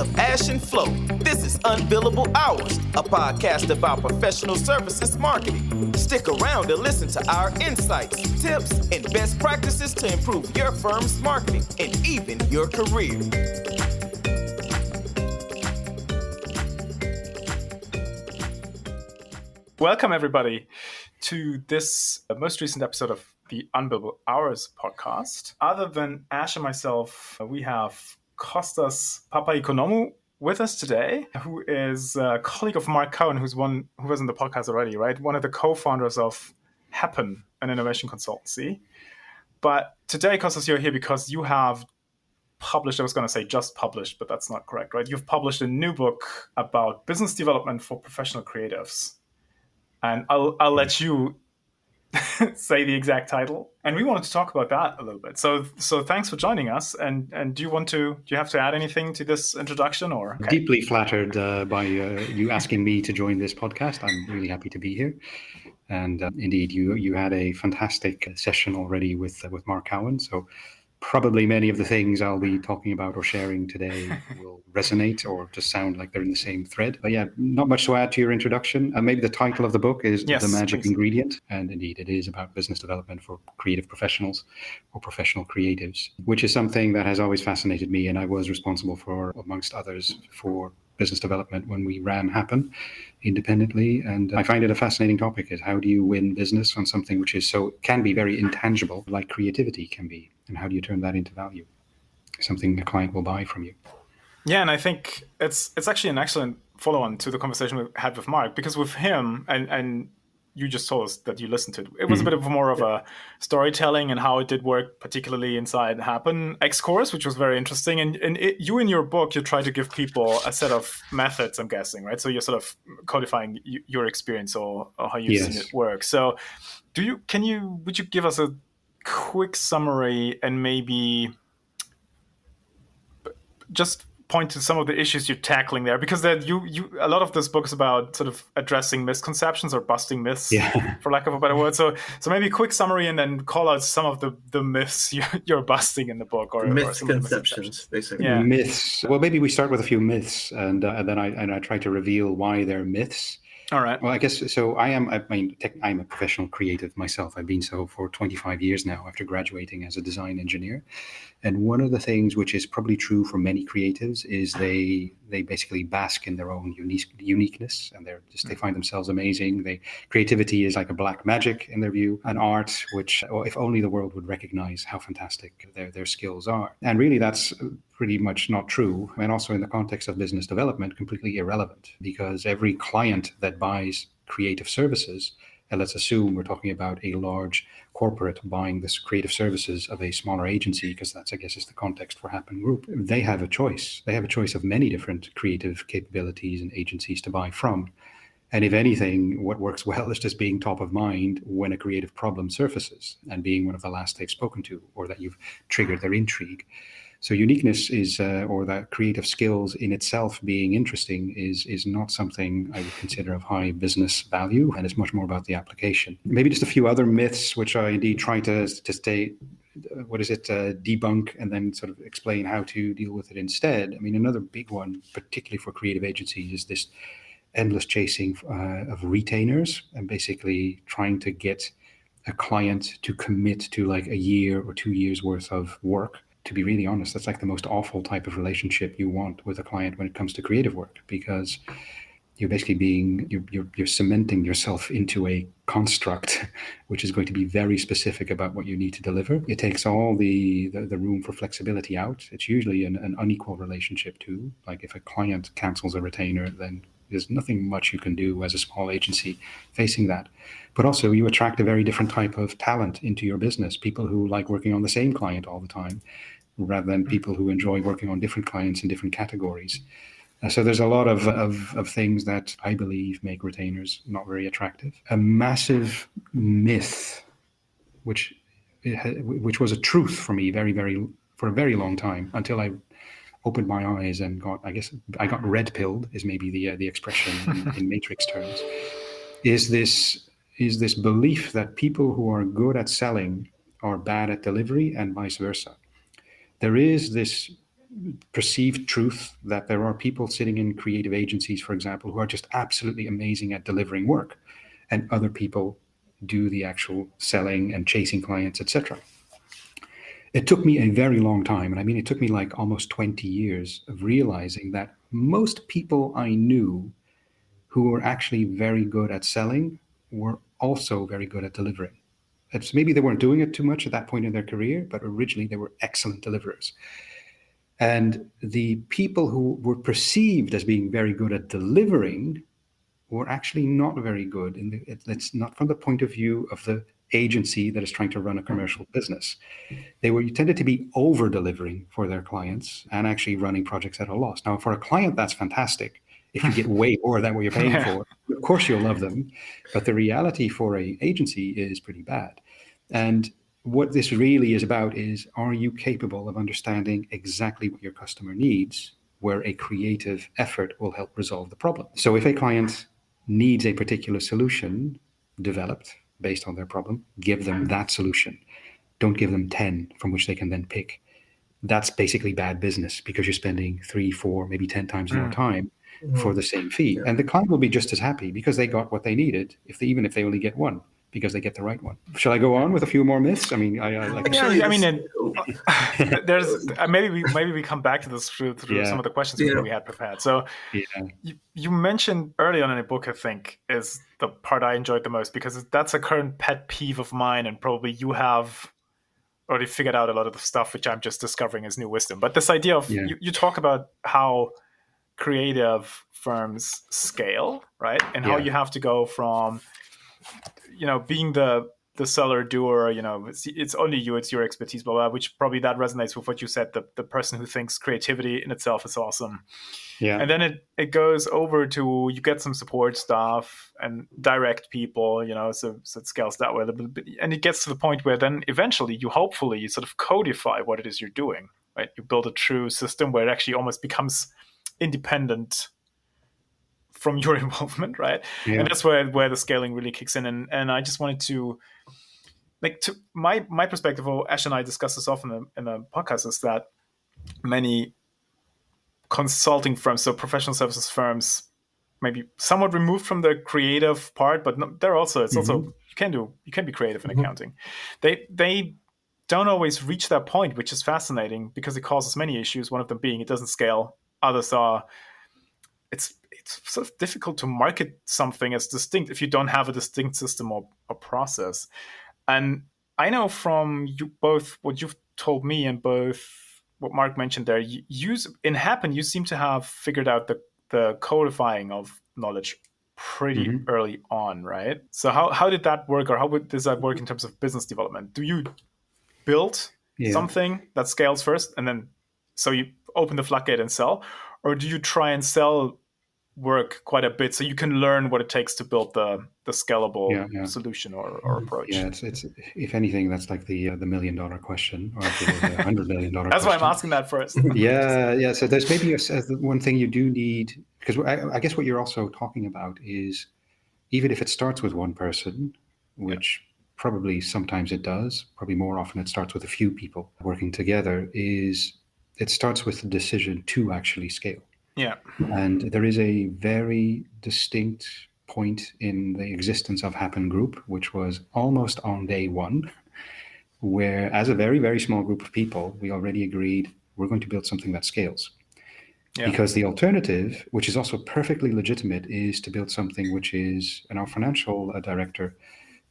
of Ash and Flo. This is Unbillable Hours, a podcast about professional services marketing. Stick around to listen to our insights, tips, and best practices to improve your firm's marketing and even your career. Welcome, everybody, to this uh, most recent episode of the Unbillable Hours podcast. Other than Ash and myself, uh, we have Costas Papaikonomou with us today, who is a colleague of Mark Cohen, who's one who was in the podcast already, right? One of the co-founders of Happen, an innovation consultancy. But today, Costas, you're here because you have published, I was going to say just published, but that's not correct, right? You've published a new book about business development for professional creatives. And I'll, I'll let you say the exact title. And we wanted to talk about that a little bit. So so thanks for joining us. And and do you want to do you have to add anything to this introduction or okay. deeply flattered uh, by uh, you asking me to join this podcast. I'm really happy to be here. And uh, indeed, you you had a fantastic session already with uh, with Mark Cowan. So probably many of the things I'll be talking about or sharing today will resonate or just sound like they're in the same thread. But yeah, not much to add to your introduction. Uh, maybe the title of the book is yes, The Magic please. Ingredient. And indeed, it is about business development for creative professionals or professional creatives, which is something that has always fascinated me. And I was responsible for, amongst others, for business development when we ran Happen independently. And uh, I find it a fascinating topic is how do you win business on something which is so can be very intangible, like creativity can be, and how do you turn that into value? Something the client will buy from you. Yeah, and I think it's it's actually an excellent follow on to the conversation we had with Mark because with him and and you just told us that you listened to it. It was mm-hmm. a bit of more of a storytelling and how it did work, particularly inside Happen X course, which was very interesting. And, and it, you in your book, you try to give people a set of methods. I'm guessing, right? So you're sort of codifying your experience or, or how you've yes. seen it work. So, do you can you would you give us a quick summary and maybe just point to some of the issues you're tackling there because then you you a lot of this book is about sort of addressing misconceptions or busting myths yeah. for lack of a better word. So so maybe a quick summary and then call out some of the the myths you, are busting in the book or misconceptions or basically. Yeah. myths. Well maybe we start with a few myths and, uh, and then i and i try to reveal why they're myths all right. Well, I guess so. I am. I mean, tech, I'm a professional creative myself. I've been so for 25 years now after graduating as a design engineer. And one of the things which is probably true for many creatives is they they basically bask in their own unique uniqueness, and they're just they hmm. find themselves amazing. They creativity is like a black magic in their view, an art which, well, if only the world would recognize how fantastic their their skills are. And really, that's pretty much not true, and also in the context of business development, completely irrelevant because every client that buys creative services and let's assume we're talking about a large corporate buying this creative services of a smaller agency, because that's, I guess, is the context for Happen Group. They have a choice. They have a choice of many different creative capabilities and agencies to buy from. And if anything, what works well is just being top of mind when a creative problem surfaces and being one of the last they've spoken to or that you've triggered their intrigue. So uniqueness is, uh, or that creative skills in itself being interesting is is not something I would consider of high business value, and it's much more about the application. Maybe just a few other myths, which I indeed try to to stay uh, what is it uh, debunk and then sort of explain how to deal with it instead i mean another big one particularly for creative agencies is this endless chasing uh, of retainers and basically trying to get a client to commit to like a year or two years worth of work to be really honest, that's like the most awful type of relationship you want with a client when it comes to creative work because you're basically being you're, you're, you're cementing yourself into a construct which is going to be very specific about what you need to deliver. It takes all the the, the room for flexibility out. It's usually an, an unequal relationship too. Like if a client cancels a retainer then there's nothing much you can do as a small agency facing that. But also, you attract a very different type of talent into your business people who like working on the same client all the time, rather than mm-hmm. people who enjoy working on different clients in different categories. Uh, so there's a lot of, of, of things that I believe make retainers not very attractive. A massive myth, which which was a truth for me very very for a very long time until I opened my eyes and got I guess I got red pilled is maybe the uh, the expression in, in matrix terms is this is this belief that people who are good at selling are bad at delivery and vice versa there is this perceived truth that there are people sitting in creative agencies, for example, who are just absolutely amazing at delivering work, and other people do the actual selling and chasing clients, etc. It took me a very long time, and I mean, it took me like almost 20 years of realizing that most people I knew who were actually very good at selling were also very good at delivering. It's maybe they weren't doing it too much at that point in their career, but originally they were excellent deliverers. And the people who were perceived as being very good at delivering were actually not very good. In the, it's not from the point of view of the agency that is trying to run a hmm. commercial business. They were tended to be over delivering for their clients and actually running projects at a loss. Now, for a client, that's fantastic. If you get way more than what you're paying for, of course you'll love them. But the reality for a agency is pretty bad. And what this really is about is are you capable of understanding exactly what your customer needs where a creative effort will help resolve the problem. So if a client needs a particular solution developed based on their problem, give them that solution. Don't give them 10 from which they can then pick. That's basically bad business because you're spending three, four, maybe 10 times more mm. time for the same fee. And the client will be just as happy because they got what they needed, if they, even if they only get one because they get the right one. Shall I go on with a few more myths? I mean, I, I like. Yeah, I mean, it, there's uh, maybe we maybe we come back to this through, through yeah. some of the questions yeah. we had prepared. So, yeah. you, you mentioned early on in the book, I think, is the part I enjoyed the most because that's a current pet peeve of mine, and probably you have already figured out a lot of the stuff which I'm just discovering as new wisdom. But this idea of yeah. you, you talk about how creative firms scale, right, and how you have to go from you know being the the seller doer you know it's, it's, only you it's your expertise blah blah which probably that resonates with what you said the, the person who thinks creativity in itself is awesome. Yeah. And then it it goes over to you get some support staff and direct people you know so, so it scales that way a little bit. And it gets to the point where then eventually you hopefully sort of codify what it is you're doing right? You build a true system where it actually almost becomes independent from your involvement, right? Yeah. And that's where where the scaling really kicks in. And and I just wanted to like to my my perspective. Well, Ash and I discuss this often in, in the podcast is that many consulting firms, so professional services firms, maybe somewhat removed from the creative part, but no, they're also it's mm-hmm. also you can do you can be creative in mm-hmm. accounting. They they don't always reach that point, which is fascinating because it causes many issues. One of them being it doesn't scale. Others are it's sort of difficult to market something as distinct if you don't have a distinct system or, or process. And I know from you both what you've told me and both what Mark mentioned there, you use in Happen, you seem to have figured out the the codifying of knowledge pretty mm-hmm. early on, right? So how how did that work, or how would, does that work in terms of business development? Do you build yeah. something that scales first, and then so you open the floodgate and sell, or do you try and sell work quite a bit so you can learn what it takes to build the the scalable yeah, yeah. solution or, or mm-hmm. approach yeah it's, it's if anything that's like the uh, the million dollar question or the hundred million dollar that's question. why i'm asking that first yeah yeah so there's maybe a, one thing you do need because I, I, guess what you're also talking about is even if it starts with one person which yeah. probably sometimes it does probably more often it starts with a few people working together is it starts with the decision to actually scale yeah. And there is a very distinct point in the existence of Happen Group, which was almost on day one, where, as a very, very small group of people, we already agreed we're going to build something that scales. Yeah. Because the alternative, which is also perfectly legitimate, is to build something which is, and our financial uh, director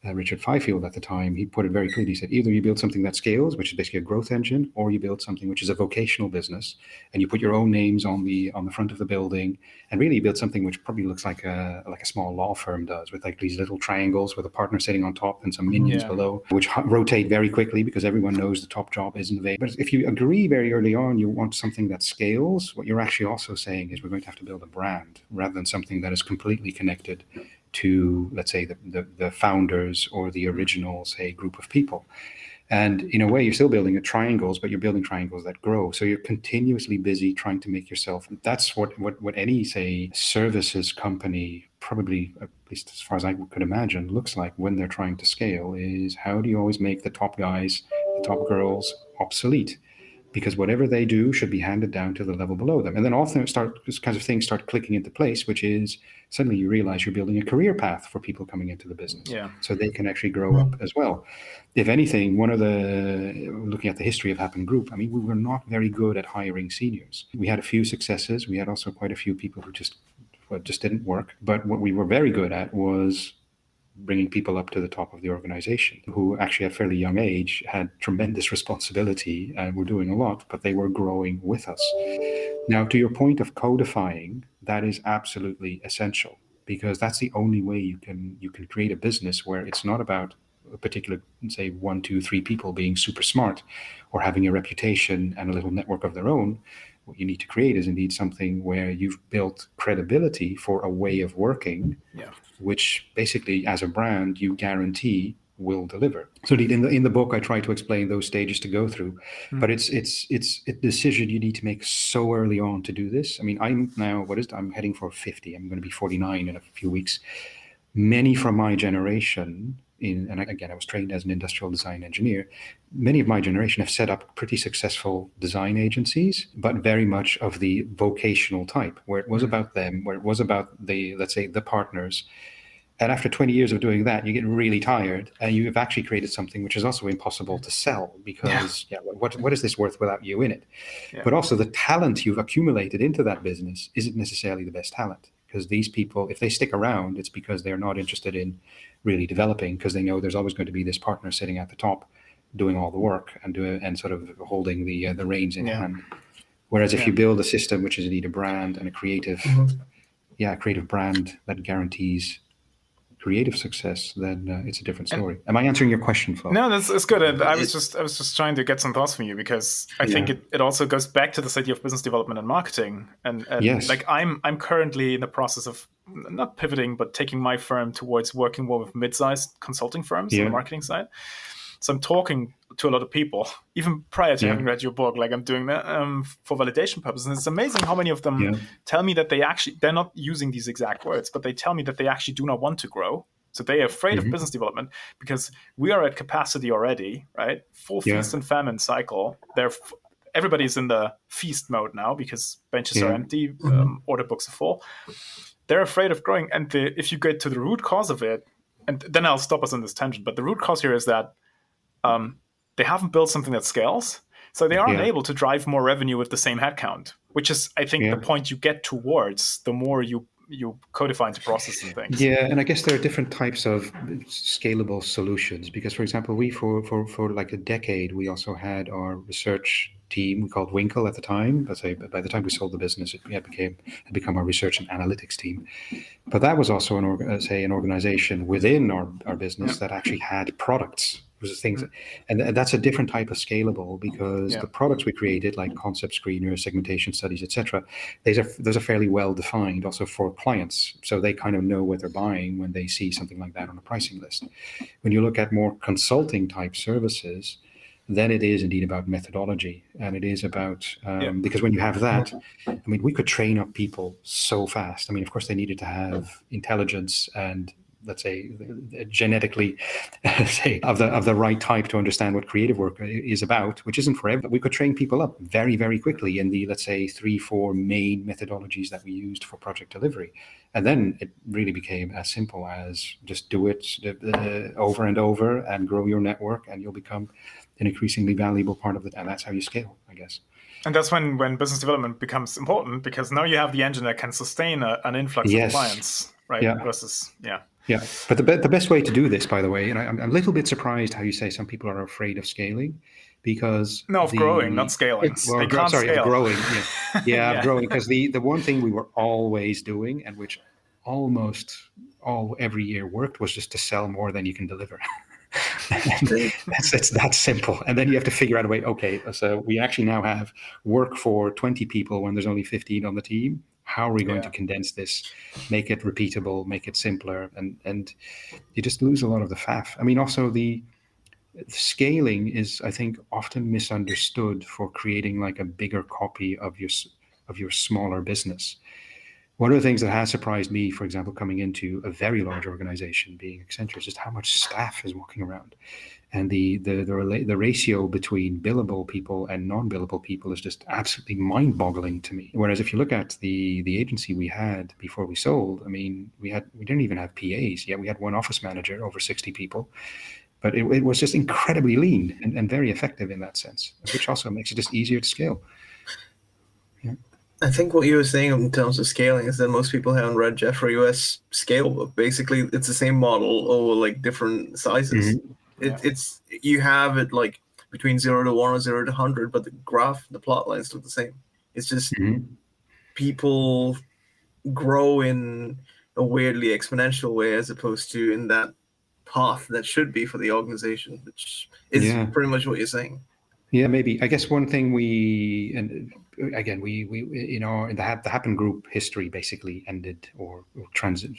uh, Richard Fifield at the time, he put it very clearly. He said, either you build something that scales, which is basically a growth engine, or you build something which is a vocational business, and you put your own names on the on the front of the building, and really you build something which probably looks like a like a small law firm does, with like these little triangles with a partner sitting on top and some minions yeah. below, which rotate very quickly because everyone knows the top job isn't available. But if you agree very early on, you want something that scales. What you're actually also saying is we're going to have to build a brand rather than something that is completely connected to, let's say, the, the, the, founders or the original, say, group of people. And in a way, you're still building triangles, but you're building triangles that grow. So you're continuously busy trying to make yourself. That's what, what, what any, say, services company, probably, at least as far as I could imagine, looks like when they're trying to scale is how do you always make the top guys, the top girls obsolete? Because whatever they do should be handed down to the level below them. And then all th- start these kinds of things start clicking into place, which is suddenly you realize you're building a career path for people coming into the business, yeah. so they can actually grow up as well. If anything, one of the looking at the history of Happen Group, I mean, we were not very good at hiring seniors. We had a few successes. We had also quite a few people who just well, just didn't work. But what we were very good at was bringing people up to the top of the organization who actually at fairly young age had tremendous responsibility and were doing a lot but they were growing with us. Now to your point of codifying that is absolutely essential because that's the only way you can you can create a business where it's not about a particular say one two three people being super smart or having a reputation and a little network of their own what you need to create is indeed something where you've built credibility for a way of working yeah. which basically as a brand you guarantee will deliver so indeed in the in the book i try to explain those stages to go through Mm. but it's it's it's a decision you need to make so early on to do this i mean i'm now what is it? i'm heading for 50 i'm going to be 49 in a few weeks many from my generation in and again i was trained as an industrial design engineer. Many of my generation have set up pretty successful design agencies but very much of the vocational type where it was mm-hmm. about them where it was about the let's say the partners. And after 20 years of doing that you get really tired and you have actually created something which is also impossible to sell because yeah, what, what is this worth without you in it? Yeah. but also the talent you've accumulated into that business isn't necessarily the best talent because these people if they stick around it's because they're not interested in really developing because they know there's always going to be this partner sitting at the top doing all the work and do and sort of holding the uh, the reins in Yeah. hand whereas if you build a system which is indeed a brand and a creative Mm-hmm. yeah a creative brand that guarantees creative success then uh, it's a different story am i answering your question Flo? No, that's, that's good. And I was just I was just trying to get some thoughts from you because I think it, it also goes back to this idea of business development and marketing. And, and Yes. like I'm I'm currently in the process of not pivoting but taking my firm towards working more with mid-sized consulting firms on the marketing side. So I'm talking to a lot of people, even prior to Yeah. having read your book. Like I'm doing that um, for validation purposes. And it's amazing how many of them Yeah. tell me that they actually they're not using these exact words, but they tell me that they actually do not want to grow. So they are afraid Mhm. of business development because we are at capacity already, right? Full Yeah. feast and famine cycle. They're f- everybody's in the feast mode now because benches are empty, um, order books are full. They're afraid of growing, and the, if you get to the root cause of it, and then I'll stop us on this tangent. But the root cause here is that um, they haven't built something that scales, so they aren't Yeah. able to drive more revenue with the same headcount. Which is, I think, Yeah. the point you get towards the more you you codify into process and things. Yeah, and I guess there are different types of scalable solutions because, for example, we for for for like a decade we also had our research team we called Winkle at the time. But say by the time we sold the business, it yeah, became had become our research and analytics team. But that was also an uh, say an organization within our our business that actually had products. Was things, and th- that's a different type of scalable because Yeah. the products we created, like concept screeners, segmentation studies, etc., those are those are fairly well defined also for clients so they kind of know what they're buying when they see something like that on a pricing list when you look at more consulting type services then it is indeed about methodology and it is about um, Yeah. because when you have that i mean we could train up people so fast i mean of course they needed to have intelligence and let's say genetically say of the of the right type to understand what creative work is about which isn't for everyone we could train people up very very quickly in the let's say three four main methodologies that we used for project delivery and then it really became as simple as just do it uh, over and over and grow your network and you'll become an increasingly valuable part of it and that's how you scale i guess And that's when, when business development becomes important because now you have the engine that can sustain a, an influx Yes. of clients, right? Yeah. Versus, yeah. Yeah, but the, the best way to do this, by the way, and I, I'm a little bit surprised how you say some people are afraid of scaling, because No, of the- growing, not scaling. Well, they gro- can't sorry, scale. of growing. Yeah, yeah, Yeah. of growing. Because the the one thing we were always doing, and which almost all every year worked, was just to sell more than you can deliver. That's it's that simple. And then you have to figure out a way. Okay, so we actually now have work for 20 people when there's only 15 on the team. How are we going Yeah. to condense this, make it repeatable, make it simpler, and and you just lose a lot of the faff. I mean, also the scaling is i think often misunderstood for creating like a bigger copy of your of your smaller business one of the things that has surprised me, for example, coming into a very large organization, being Accenture, is just how much staff is walking around, and the the the, the ratio between billable people and non-billable people is just absolutely mind-boggling to me. Whereas if you look at the the agency we had before we sold, I mean, we had we didn't even have PAs. Yeah, we had one office manager over sixty people, but it, it was just incredibly lean and, and very effective in that sense, which also makes it just easier to scale. Yeah. I think what you were saying in terms of scaling is that most people haven't read Geoffrey West's scale book. Basically, it's the same model over like different sizes. Mm-hmm. It, yeah. It's you have it like between zero to one or zero to hundred, but the graph, the plot lines look the same. It's just mm-hmm. people grow in a weirdly exponential way as opposed to in that path that should be for the organization, which is yeah. pretty much what you're saying. Yeah, maybe. I guess one thing we and again we we you know in the the Happen Group history basically ended or, or transit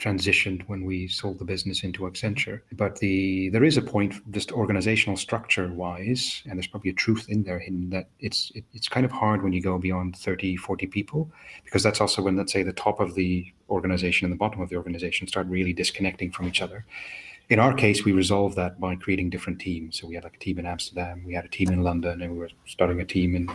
transitioned when we sold the business into Accenture. But the there is a point just organizational structure wise, and there's probably a truth in there in that it's it, it's kind of hard when you go beyond 30, 40 people, because that's also when let's say the top of the organization and the bottom of the organization start really disconnecting from each other in our case, we resolved that by creating different teams. So we had like a team in Amsterdam, we had a team in London, and we were starting a team in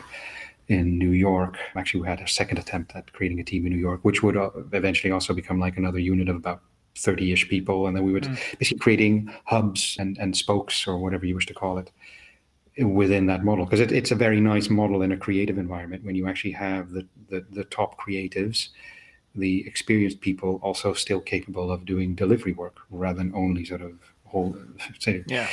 in New York. Actually, we had a second attempt at creating a team in New York, which would uh, eventually also become like another unit of about 30-ish people, and then we would mm. basically creating hubs and and spokes or whatever you wish to call it within that model. Because it, it's a very nice model in a creative environment when you actually have the, the, the top creatives the experienced people also still capable of doing delivery work rather than only sort of hold say yeah.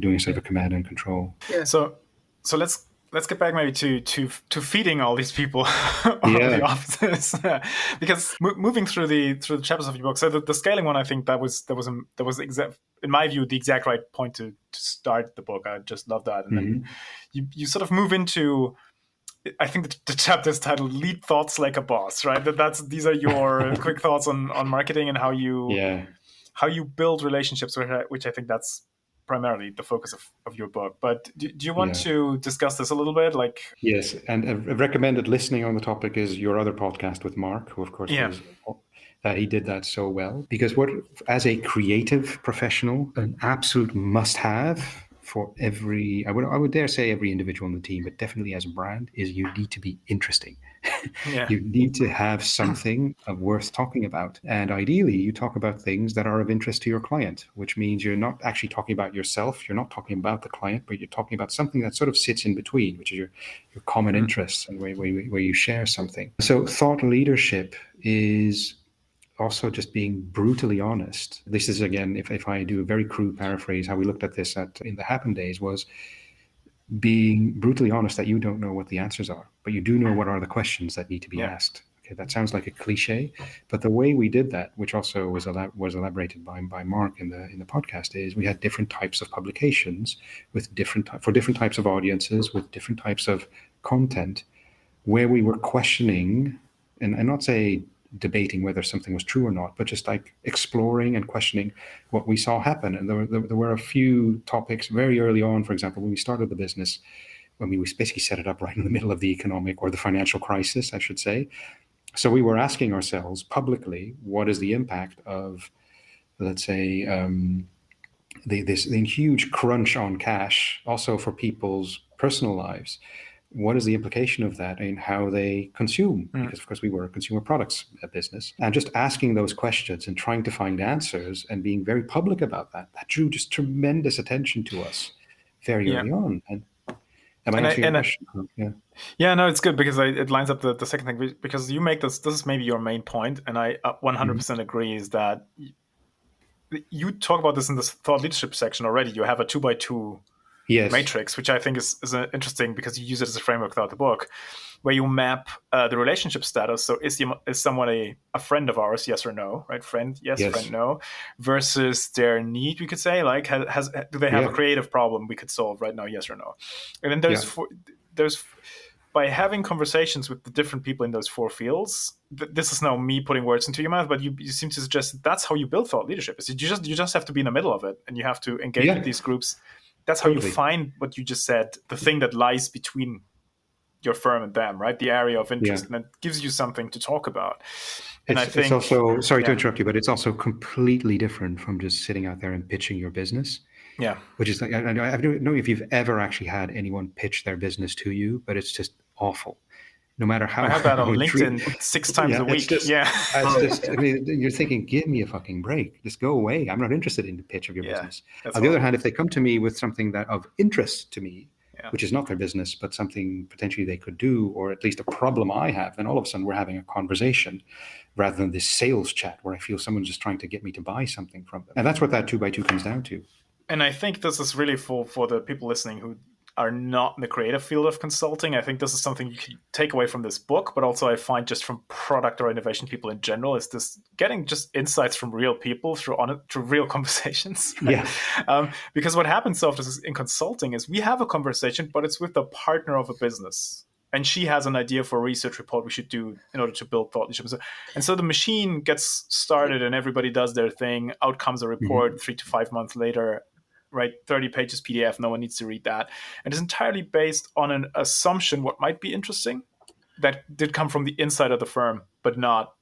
doing sort of a command and control. Yeah. So so let's let's get back maybe to to to feeding all these people yeah. the offices because moving through the through the chapters of your book so the, the scaling one i think that was that was a, that was exact in my view the exact right point to to start the book i just love that and mm-hmm. then you you sort of move into I think the, the chapter is titled "Lead Thoughts Like a Boss," right? That that's these are your quick thoughts on on marketing and how you yeah how you build relationships, which I, which I think that's primarily the focus of, of your book. But do, do you want yeah. to discuss this a little bit? Like yes, and a recommended listening on the topic is your other podcast with Mark, who of course yeah. Was, uh, he did that so well because what as a creative professional an absolute must have for every I would I would dare say every individual on the team, but definitely as a brand, is you need to be interesting. Yeah. you need to have something worth talking about. And ideally you talk about things that are of interest to your client, which means you're not actually talking about yourself, you're not talking about the client, but you're talking about something that sort of sits in between, which is your, your common mm-hmm. interests and where, where, where you share something. So thought leadership is also just being brutally honest. This is again, if, if I do a very crude paraphrase, how we looked at this at in the Happen days was being brutally honest that you don't know what the answers are, but you do know mm. what are the questions that need to be yeah. asked. Okay, that sounds like a cliche, but the way we did that, which also was was elaborated by by Mark in the in the podcast, is we had different types of publications with different for different types of audiences with different types of content, where we were questioning and, and not say debating whether something was true or not, but just like exploring and questioning what we saw happen. And there were, there, were a few topics very early on, for example, when we started the business, when we basically set it up right in the middle of the economic or the financial crisis, I should say. So we were asking ourselves publicly, what is the impact of, let's say, um, the, this the huge crunch on cash, also for people's personal lives what is the implication of that in how they consume? Mm. Because, of course, we were a consumer products business. And just asking those questions and trying to find answers and being very public about that, that drew just tremendous attention to us very yeah. early on. And Am I and answering I, your question? I, yeah. Yeah, no, it's good because I, it lines up the, the second thing because you make this. This is maybe your main point, and I 100% uh, mm-hmm. agree. Is that you talk about this in the thought leadership section already? You have a two by two yes. matrix, which I think is, is interesting because you use it as a framework throughout the book, where you map uh, the relationship status. So is, the, is someone a, a friend of ours, yes or no, right? Friend, yes, yes. friend, no, versus their need, we could say, like, has, has do they have yeah. a creative problem we could solve right now, yes or no? And then there's, yeah. four, there's, by having conversations with the different people in those four fields, th- this is now me putting words into your mouth, but you, you seem to suggest that's how you build thought leadership. Is you just you just have to be in the middle of it, and you have to engage yeah. with these groups that's how totally. you find what you just said the thing that lies between your firm and them, right? The area of interest, yeah. and it gives you something to talk about. And it's, I think, it's also sorry yeah. to interrupt you, but it's also completely different from just sitting out there and pitching your business. Yeah, which is like I, I don't know if you've ever actually had anyone pitch their business to you, but it's just awful. No matter how I have that on LinkedIn treat, six times yeah, a week. Just, yeah, it's just, I mean, you're thinking, give me a fucking break. Just go away. I'm not interested in the pitch of your yeah, business. On the other hand, if they come to me with something that of interest to me, yeah. which is not their business, but something potentially they could do, or at least a problem I have, then all of a sudden we're having a conversation rather than this sales chat where I feel someone's just trying to get me to buy something from them. And that's what that two by two comes down to. And I think this is really for for the people listening who are not in the creative field of consulting. I think this is something you can take away from this book, but also I find just from product or innovation people in general is this getting just insights from real people through on through real conversations. Yeah. um, because what happens so often in consulting is we have a conversation, but it's with the partner of a business. And she has an idea for a research report we should do in order to build thought leadership. And so the machine gets started and everybody does their thing. Out comes a report mm-hmm. three to five months later right 30 pages pdf no one needs to read that. And it's entirely based on an assumption what might be interesting that did come from the inside of the firm but not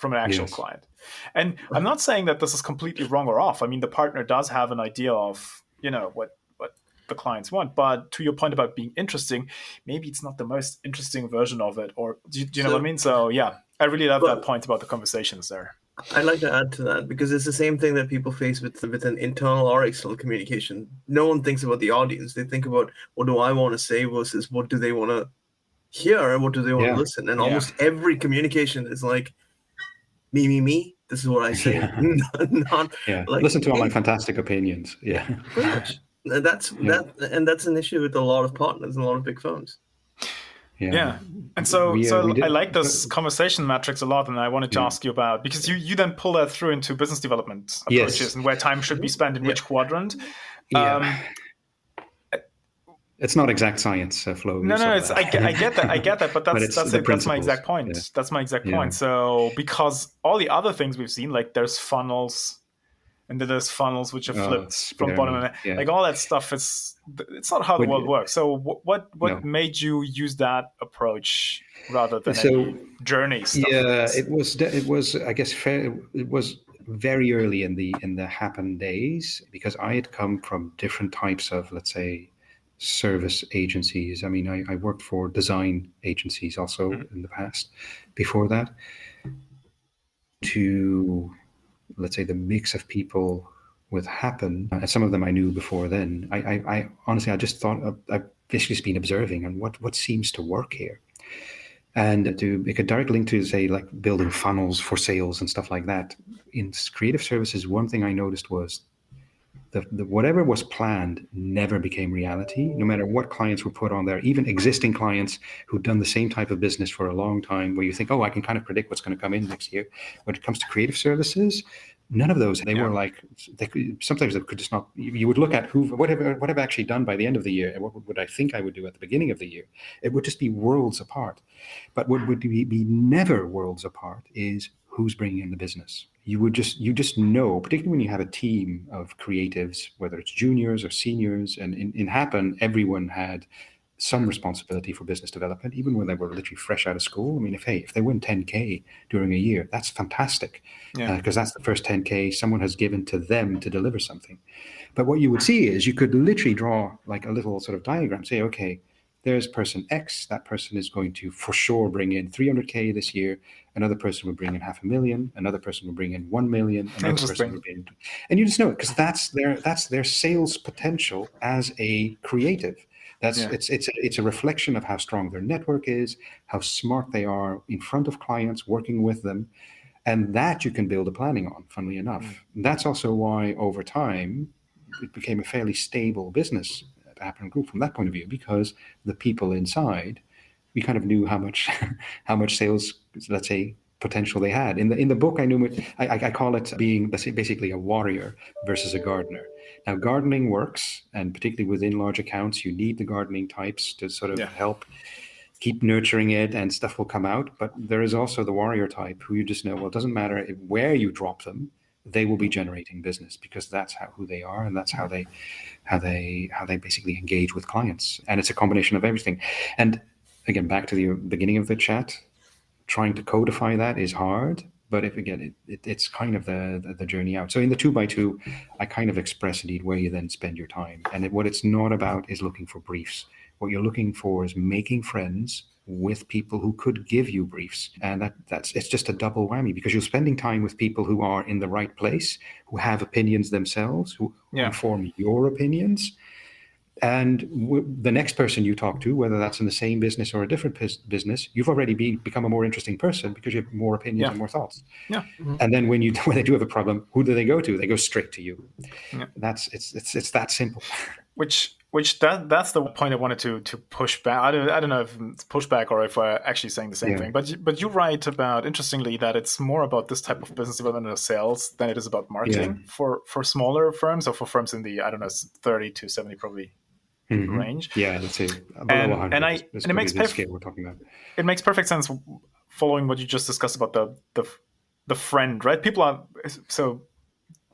from an actual yes. client. And i'm not saying that this is completely wrong or off. I mean the partner does have an idea of you know what what the clients want. But to your point about being interesting maybe it's not the most interesting version of it or do you, do you know so, what i mean? So yeah i really love that point about the conversations there I'd like to add to that because it's the same thing that people face with with an internal or external communication. No one thinks about the audience. They think about what do I want to say versus what do they want to hear and what do they want yeah. to listen. And yeah. almost every communication is like me, me, me. This is what I say. Yeah. not. Like, listen to all my fantastic opinions. Yeah. That's that, and that's an issue with a lot of partners and a lot of big firms. Yeah. yeah. And so, we, so I like this conversation matrix a lot, and I wanted to yeah. ask you about because you you then pull that through into business development approaches yes. and where time should be spent in yeah. which quadrant. Yeah. Um, it's not exact science, uh, Flo. No, no, it's, I, I, get that, I get that, but that's but that's it, that's my exact point. That's my exact point. So because all the other things we've seen, like there's funnels, and then there's funnels which are oh, flipped oh, from bottom and yeah. like all that stuff is it's not how the world works so what what no. made you use that approach rather than so, journey stuff yeah it was it was i guess fair, it was very early in the in the happen days because i had come from different types of let's say service agencies i mean i, I worked for design agencies also mm-hmm. in the past before that to let's say the mix of people with happen and some of them i knew before then i i, I honestly i just thought i've basically just been observing and what what seems to work here. And to make a direct link to say like building funnels for sales and stuff like that in creative services one thing i noticed was the, the, whatever was planned never became reality no matter what clients were put on there. Even existing clients who'd done the same type of business for a long time where you think oh i can kind of predict what's going to come in next year. When it comes to creative services none of those. They yeah. were like they could, sometimes they could just not you would look at who what whatever what have I actually done by the end of the year and what would i think i would do at the beginning of the year. It would just be worlds apart. But what would be, be never worlds apart is who's bringing in the business. You would just you just know particularly when you have a team of creatives whether it's juniors or seniors and in, in happen everyone had some responsibility for business development even when they were literally fresh out of school. I mean if hey if they win 10k during a year that's fantastic. Because yeah. uh, that's the first 10k someone has given to them to deliver something. But what you would see is you could literally draw like a little sort of diagram say okay there's person X. That person is going to for sure bring in 300k this year. Another person will bring in half a million. Another person will bring in one million. Another person will bring in, and you just know it because that's their that's their sales potential as a creative. That's yeah. it's it's it's a reflection of how strong their network is, how smart they are in front of clients, working with them, and that you can build a planning on. Funnily enough, mm. that's also why over time it became a fairly stable business Happen Group from that point of view because the people inside, we kind of knew how much how much sales, let's say, potential they had. In the in the book, I knew it, I, I call it being basically a warrior versus a gardener. Now, gardening works, and particularly within large accounts, you need the gardening types to sort of yeah. help keep nurturing it, and stuff will come out. But there is also the warrior type who you just know. Well, it doesn't matter where you drop them they will be generating business because that's how who they are and that's how they how they how they basically engage with clients and it's a combination of everything and again, back to the beginning of the chat, trying to codify that is hard. But if again, it, it, it's kind of the, the, the journey out. So in the two by two, I kind of express indeed where you then spend your time. And it, what it's not about is looking for briefs. What you're looking for is making friends with people who could give you briefs and that that's it's just a double whammy because you're spending time with people who are in the right place who have opinions themselves who yeah. inform your opinions and w- the next person you talk to whether that's in the same business or a different p- business you've already be, become a more interesting person because you have more opinions yeah. and more thoughts yeah mm-hmm. and then when you when they do have a problem who do they go to they go straight to you yeah. that's it's it's it's that simple which which that that's the point I wanted to to push back. I don't I don't know if it's pushback or if we're actually saying the same yeah. thing. But but you write about interestingly that it's more about this type of business development or sales than it is about marketing yeah. for for smaller firms or for firms in the I don't know thirty to seventy probably mm-hmm. range. Yeah, let's say and, and I and it makes perfect we're talking about. It makes perfect sense following what you just discussed about the the the friend right. People are so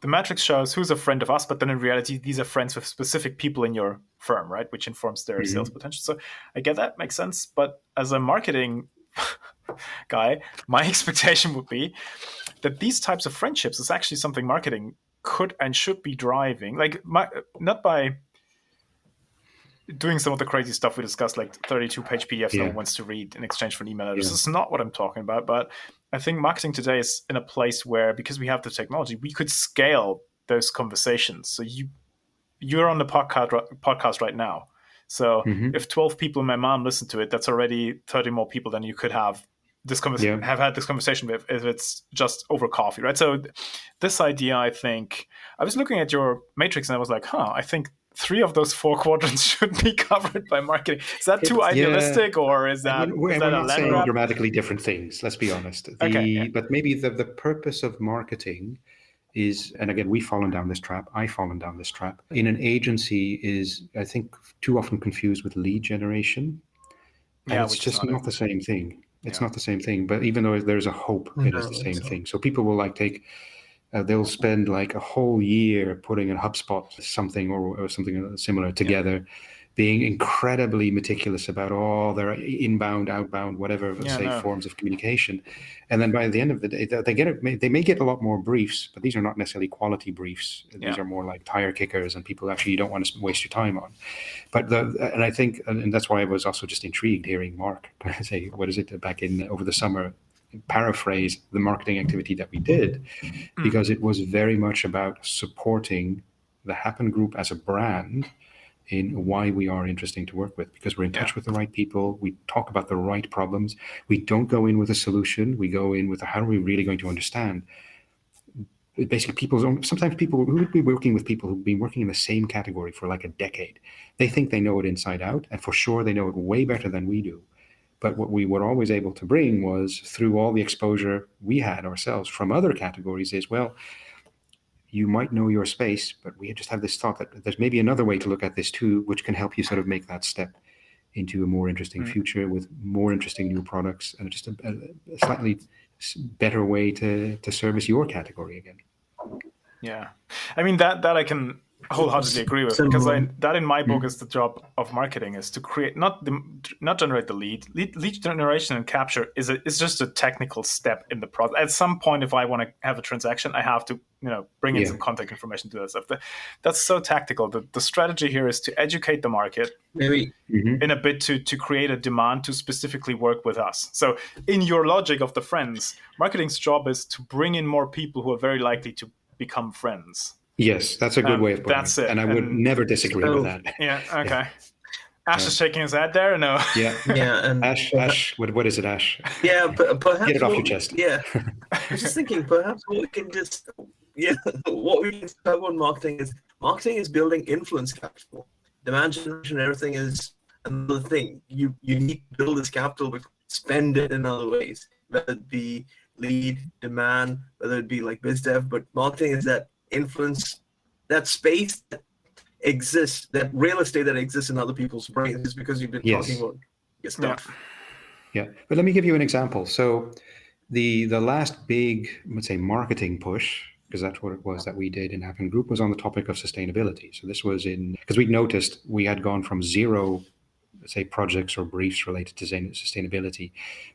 the matrix shows who's a friend of us, but then in reality, these are friends with specific people in your firm, right? Which informs their mm-hmm. sales potential. So I get that makes sense. But as a marketing guy, my expectation would be that these types of friendships is actually something marketing could and should be driving. Like my, not by doing some of the crazy stuff we discussed, like 32 page PDFs yeah. no one wants to read in exchange for an email address. Yeah. This is not what I'm talking about. But I think marketing today is in a place where, because we have the technology, we could scale those conversations. So you you're on the podcast podcast right now. So mm-hmm. if 12 people in my mom listen to it, that's already 30 more people than you could have this conversation yeah. have had this conversation with if it's just over coffee, right? So this idea, I think, I was looking at your matrix and I was like, huh, I think three of those four quadrants should be covered by marketing. Is that too idealistic, yeah. or is that, we're, is that we're not saying dramatically different things? Let's be honest. The, okay, yeah. But maybe the, the purpose of marketing is, and again, we've fallen down this trap. I've fallen down this trap. In an agency, is I think too often confused with lead generation. And yeah, it's just not, the same thing. It's yeah. not the same thing. But even though there's a hope, it is the same so. thing. So people will like take uh, they'll spend like a whole year putting in HubSpot something or, or something similar together, yeah. Being incredibly meticulous about all their inbound, outbound, whatever yeah, say no. forms of communication, and then by the end of the day, they get it. They may get a lot more briefs, but these are not necessarily quality briefs. These yeah. are more like tire kickers and people actually you don't want to waste your time on. But the and I think and that's why I was also just intrigued hearing Mark say what is it back in over the summer paraphrase the marketing activity that we did mm. because it was very much about supporting the Happen Group as a brand in why we are interesting to work with because we're in touch yeah. with the right people. We talk about the right problems. We don't go in with a solution. We go in with a, how are we really going to understand? Basically, people sometimes people who would be working with people who've been working in the same category for like a decade. They think they know it inside out, and for sure they know it way better than we do. But what we were always able to bring was through all the exposure we had ourselves from other categories is well, you might know your space, but we just have this thought that there's maybe another way to look at this too, which can help you sort of make that step into a more interesting right. future with more interesting new products and just a, a, slightly better way to to service your category again. Yeah, I mean that that I can wholeheartedly agree with because I, that in my book mm. is the job of marketing is to create not the not generate the lead. Lead, lead generation and capture is a, is just a technical step in the process. At some point if i want to have a transaction i have to you know bring in yeah. some contact information to that stuff. The, that's so tactical. The, the strategy here is to educate the market maybe. Mm-hmm. in a bit to to create a demand to specifically work with us. So in your logic of the friends marketing's job is to bring in more people who are very likely to become friends Yes, that's a good um, way of putting that's it. And I would and never disagree so, with that. Yeah, okay. Yeah. Ash is shaking his head there, no? Yeah, yeah. And Ash, Ash, what, what is it, Ash? Yeah, but perhaps get it off your chest. Yeah, I was just thinking, perhaps what we can just, yeah, what we can talk about marketing is marketing is building influence capital. Demand generation, everything is another thing. You you need to build this capital, but spend it in other ways, whether it be lead, demand, whether it be like biz dev. But marketing is that influence that space that exists, that real estate that exists in other people's brains, is because you've been yes. talking about your stuff. Yeah. yeah, but let me give you an example. So, the the last big, let's say, marketing push, because that's what it was that we did in Happen Group, was on the topic of sustainability. So this was in because we'd noticed we had gone from zero say projects or briefs related to sustainability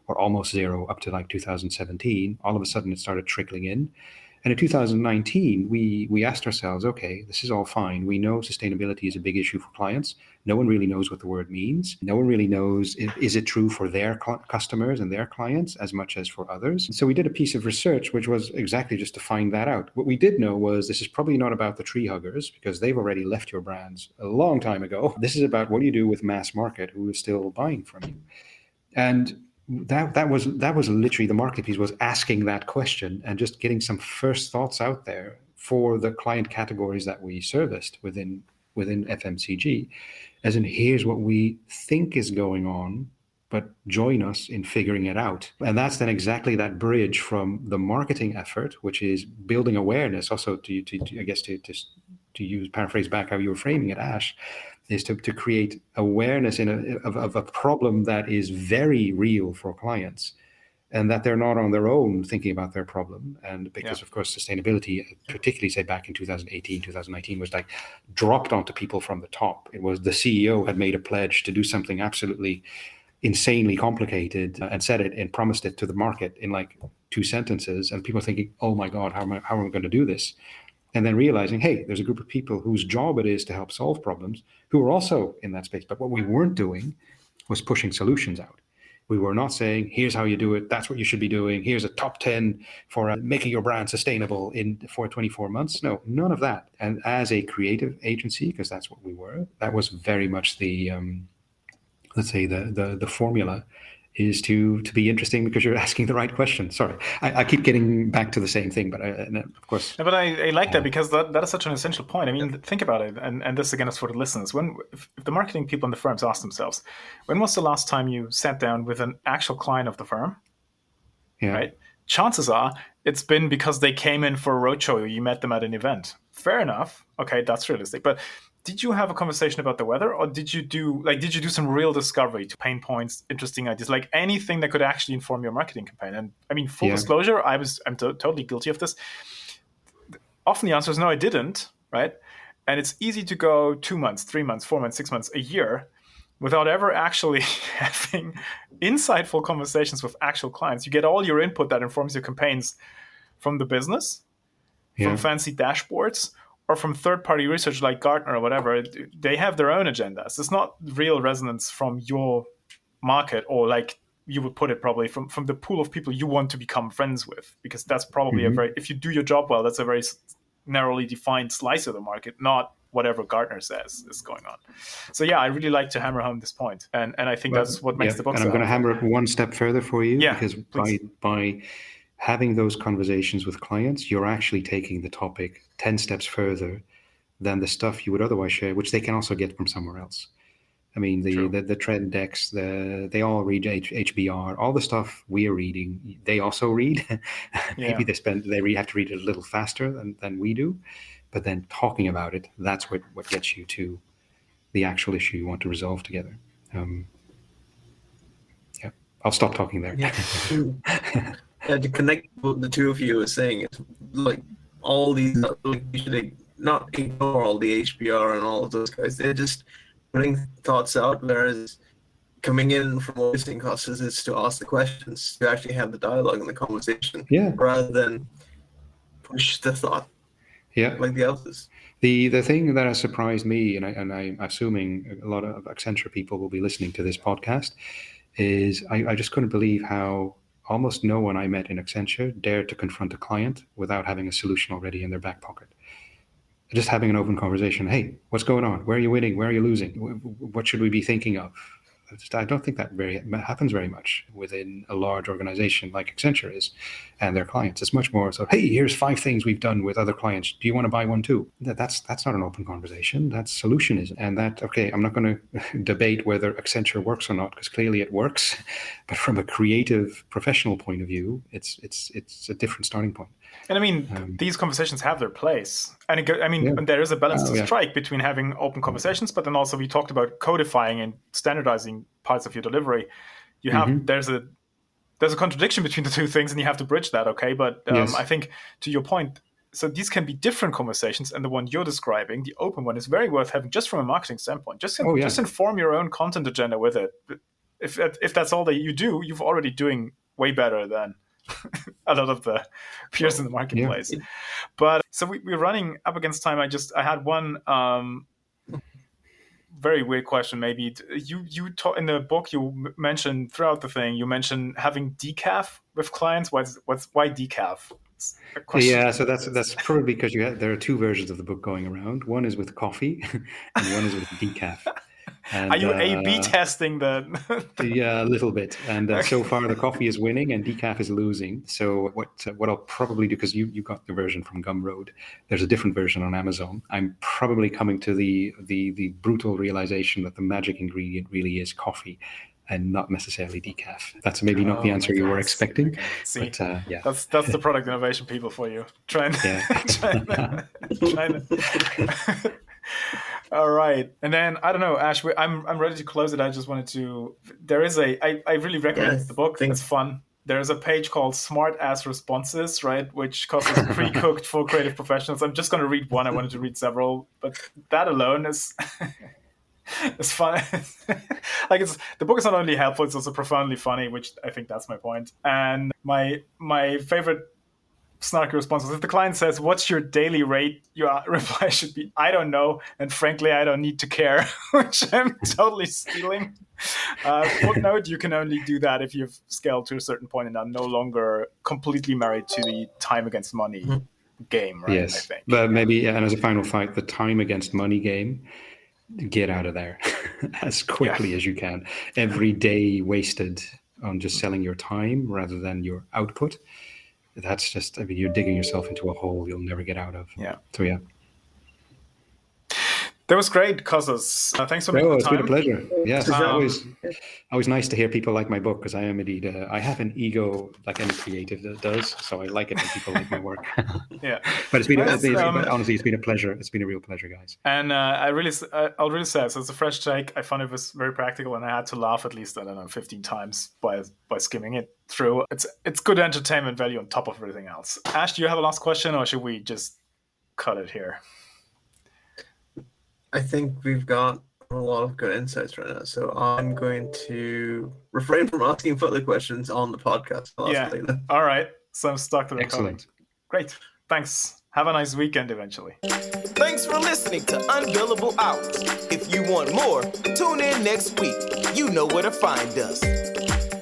or almost zero up to like 2017. All of a sudden, it started trickling in. And in 2019, we we asked ourselves, okay, this is all fine. We know sustainability is a big issue for clients. No one really knows what the word means. No one really knows if, is it true for their customers and their clients as much as for others. So we did a piece of research which was exactly just to find that out. What we did know was this is probably not about the tree huggers because they've already left your brands a long time ago. This is about what do you do with mass market who is still buying from you. And that that was that was literally the market piece was asking that question and just getting some first thoughts out there for the client categories that we serviced within within FMCG, as in here's what we think is going on, but join us in figuring it out. And that's then exactly that bridge from the marketing effort, which is building awareness, also to, to, to I guess to, to to use paraphrase back how you were framing it, Ash, is to, to create awareness in a, of, of a problem that is very real for clients and that they're not on their own thinking about their problem. And because, yeah. of course, sustainability, particularly say back in 2018, 2019, was like dropped onto people from the top. It was the CEO had made a pledge to do something absolutely insanely complicated uh, and said it and promised it to the market in like two sentences. And people thinking, oh my God, how am I, how am I going to do this? And then realizing, hey, there's a group of people whose job it is to help solve problems who are also in that space. But what we weren't doing was pushing solutions out. We were not saying, here's how you do it. That's what you should be doing. Here's a top 10 for uh, making your brand sustainable in for 24 months. No, none of that. And as a creative agency, because that's what we were, that was very much the, um, let's say, the, the, the formula is to to be interesting because you're asking the right question. Sorry, I, I keep getting back to the same thing, but I, uh, of course. but I, I like that uh, because that, that is such an essential point. I mean, yeah. think about it, and, and this again is for the listeners. When if, if the marketing people in the firms ask themselves, when was the last time you sat down with an actual client of the firm? Yeah. Right. Chances are it's been because they came in for a roadshow. You met them at an event. Fair enough. Okay, that's realistic. But did you have a conversation about the weather or did you do like did you do some real discovery to pain points interesting ideas like anything that could actually inform your marketing campaign and i mean full yeah. disclosure i was i'm to- totally guilty of this often the answer is no i didn't right and it's easy to go two months three months four months six months a year without ever actually having insightful conversations with actual clients you get all your input that informs your campaigns from the business yeah. from fancy dashboards or from third party research like Gartner or whatever, they have their own agendas. It's not real resonance from your market or like you would put it probably from, from the pool of people you want to become friends with, because that's probably mm-hmm. a very, if you do your job well, that's a very narrowly defined slice of the market, not whatever Gartner says is going on. So yeah, I really like to hammer home this point, and and I think well, that's what makes yeah, the book. And I'm going to hammer it one step further for you, yeah, because please. by by having those conversations with clients, you're actually taking the topic 10 steps further than the stuff you would otherwise share, which they can also get from somewhere else. I mean, the, the, the trend decks, the, they all read H, HBR, all the stuff we are reading, they also read. Maybe yeah. they spend, they have to read it a little faster than, than we do. But then talking about it, that's what, what gets you to the actual issue you want to resolve together. Um, yeah, I'll stop talking there. Yeah. yeah, to connect what the two of you are saying, it's like all these, like, you should not ignore all the HBR and all of those guys. They're just putting thoughts out, whereas coming in from listening classes is to ask the questions, to actually have the dialogue and the conversation, yeah, rather than push the thought, yeah, like the others. The the thing that has surprised me, and I and I'm assuming a lot of Accenture people will be listening to this podcast, is I, I just couldn't believe how almost no one I met in Accenture dared to confront a client without having a solution already in their back pocket. Just having an open conversation. Hey, what's going on? Where are you winning? Where are you losing? What should we be thinking of? I don't think that very happens very much within a large organization like Accenture is, and their clients. It's much more so. Hey, here's five things we've done with other clients. Do you want to buy one too? That's that's not an open conversation. That's solutionism, and that okay. I'm not going to debate whether Accenture works or not because clearly it works, but from a creative professional point of view, it's it's it's a different starting point. And I mean, um, these conversations have their place. And it, I mean, yeah. there is a balance oh, to strike yeah. between having open conversations, but then also we talked about codifying and standardizing parts of your delivery. You have mm-hmm. there's a there's a contradiction between the two things, and you have to bridge that. Okay, but um, yes. I think to your point, so these can be different conversations, and the one you're describing, the open one, is very worth having just from a marketing standpoint. Just oh, yeah. just inform your own content agenda with it. If if that's all that you do, you've already doing way better than a lot of the peers in the marketplace. Yeah. But so we, are running up against time. I just I had one um, very weird question. Maybe you you talk in the book you mentioned throughout the thing. You mentioned having decaf with clients. What's what's why decaf? Yeah, so that's that's probably because you have, there are two versions of the book going around. One is with coffee, and one is with decaf. And, Are you uh, A/B testing the? yeah, a little bit. And uh, so far, the coffee is winning, and decaf is losing. So what uh, what I'll probably do because you you got the version from Gumroad. There's a different version on Amazon. I'm probably coming to the the the brutal realization that the magic ingredient really is coffee and not necessarily decaf. That's maybe not oh the answer you were expecting. Okay. See, but, uh, yeah, that's that's the product innovation people for you. Trying, yeah. trying, trying All right, and then I don't know, Ash. I'm I'm ready to close it. I just wanted to. There is a. I I really recommend yes, the book. It's fun. There's a page called Smart Ass Responses, right, which Costas pre-cooked for creative professionals. I'm just going to read one. I wanted to read several, but that alone is. it's fun. like it's the book is not only helpful; it's also profoundly funny, which I think that's my point. And my my favorite snarky responses. If the client says, "What's your daily rate?" your reply should be, "I don't know," and frankly, I don't need to care, which I'm totally stealing. Uh, footnote: You can only do that if you've scaled to a certain point and are no longer completely married to the time against money mm-hmm. game. Right? Yes, but maybe, and as a final fight, the time against money game. Get out of there as quickly yeah. as you can. Every day wasted on just selling your time rather than your output that's just i mean you're digging yourself into a hole you'll never get out of. Yeah. So yeah that was great, Costas. Uh, thanks for making no, it's been a pleasure. Yes, um, always, always nice to hear people like my book because I am indeed. Uh, I have an ego like any creative that does, so I like it when people like my work. yeah, but it's been, it's been um, honestly, it's been a pleasure. It's been a real pleasure, guys. And uh, I really, I'll really say so. It's a fresh take. I found it was very practical, and I had to laugh at least I don't know 15 times by by skimming it through. It's it's good entertainment value on top of everything else. Ash, do you have a last question, or should we just cut it here? I think we've got a lot of good insights right now. So I'm going to refrain from asking further questions on the podcast. yeah. All right. So I'm stuck to the Excellent. Great. Thanks. Have a nice weekend eventually. Thanks for listening to Unbillable Hours. If you want more, tune in next week. You know where to find us.